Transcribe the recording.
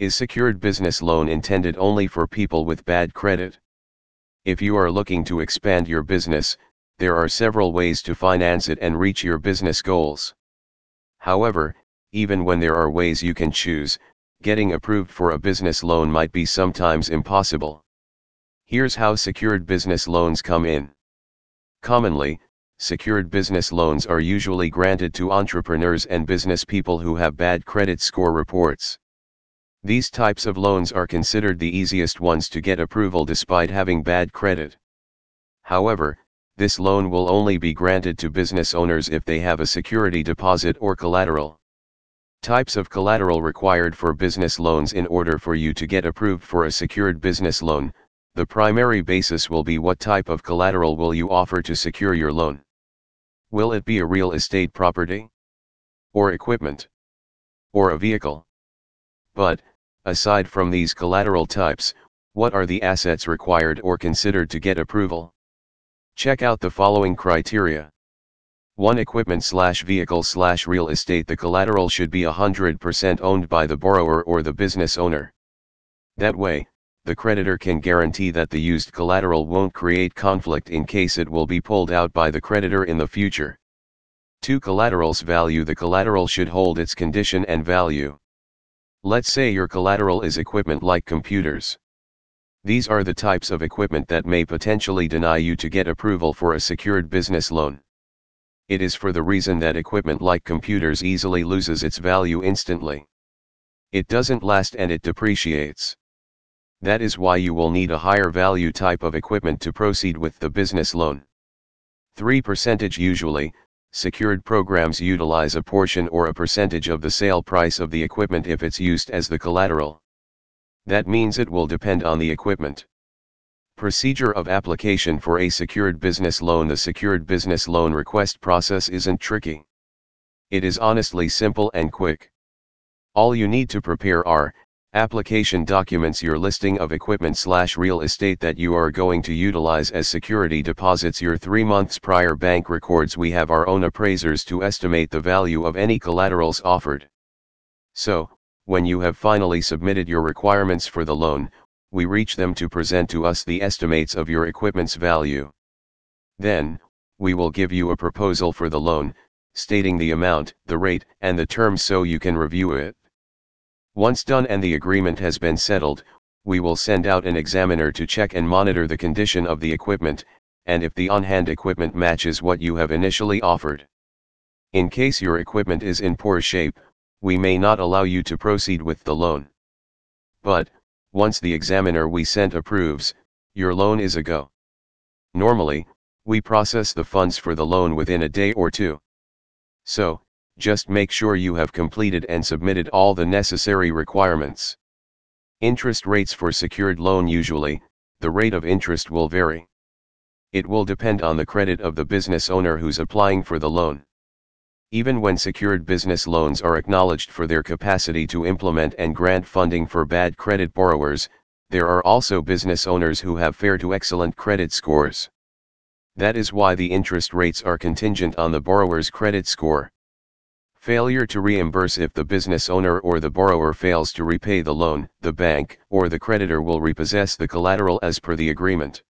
Is secured business loan intended only for people with bad credit? If you are looking to expand your business, there are several ways to finance it and reach your business goals. However, even when there are ways you can choose, getting approved for a business loan might be sometimes impossible. Here's how secured business loans come in. Commonly, secured business loans are usually granted to entrepreneurs and business people who have bad credit score reports. These types of loans are considered the easiest ones to get approval despite having bad credit. However, this loan will only be granted to business owners if they have a security deposit or collateral. Types of collateral required for business loans In order for you to get approved for a secured business loan, the primary basis will be what type of collateral will you offer to secure your loan. Will it be a real estate property? Or equipment? Or a vehicle? But, aside from these collateral types, what are the assets required or considered to get approval? Check out the following criteria. 1. Equipment slash vehicle slash real estate The collateral should be 100% owned by the borrower or the business owner. That way, the creditor can guarantee that the used collateral won't create conflict in case it will be pulled out by the creditor in the future. 2. Collateral's value The collateral should hold its condition and value. Let's say your collateral is equipment like computers. These are the types of equipment that may potentially deny you to get approval for a secured business loan. It is for the reason that equipment like computers easily loses its value instantly. It doesn't last and it depreciates. That is why you will need a higher value type of equipment to proceed with the business loan. 3% Usually, secured programs utilize a portion or a percentage of the sale price of the equipment if it's used as the collateral. That means it will depend on the equipment. Procedure of application for a secured business loan The secured business loan request process isn't tricky. It is honestly simple and quick. All you need to prepare are, application documents your listing of equipment slash real estate that you are going to utilize as security deposits your three months prior bank records we have our own appraisers to estimate the value of any collaterals offered. So, when you have finally submitted your requirements for the loan, we reach them to present to us the estimates of your equipment's value. Then, we will give you a proposal for the loan, stating the amount, the rate, and the terms so you can review it. Once done and the agreement has been settled, we will send out an examiner to check and monitor the condition of the equipment, and if the on-hand equipment matches what you have initially offered. In case your equipment is in poor shape, we may not allow you to proceed with the loan. But, once the examiner we sent approves, your loan is a go. Normally, we process the funds for the loan within a day or two. So, just make sure you have completed and submitted all the necessary requirements. Interest rates for secured loan usually, the rate of interest will vary. It will depend on the credit of the business owner who's applying for the loan. Even when secured business loans are acknowledged for their capacity to implement and grant funding for bad credit borrowers, there are also business owners who have fair to excellent credit scores. That is why the interest rates are contingent on the borrower's credit score. Failure to reimburse if the business owner or the borrower fails to repay the loan, the bank or the creditor will repossess the collateral as per the agreement.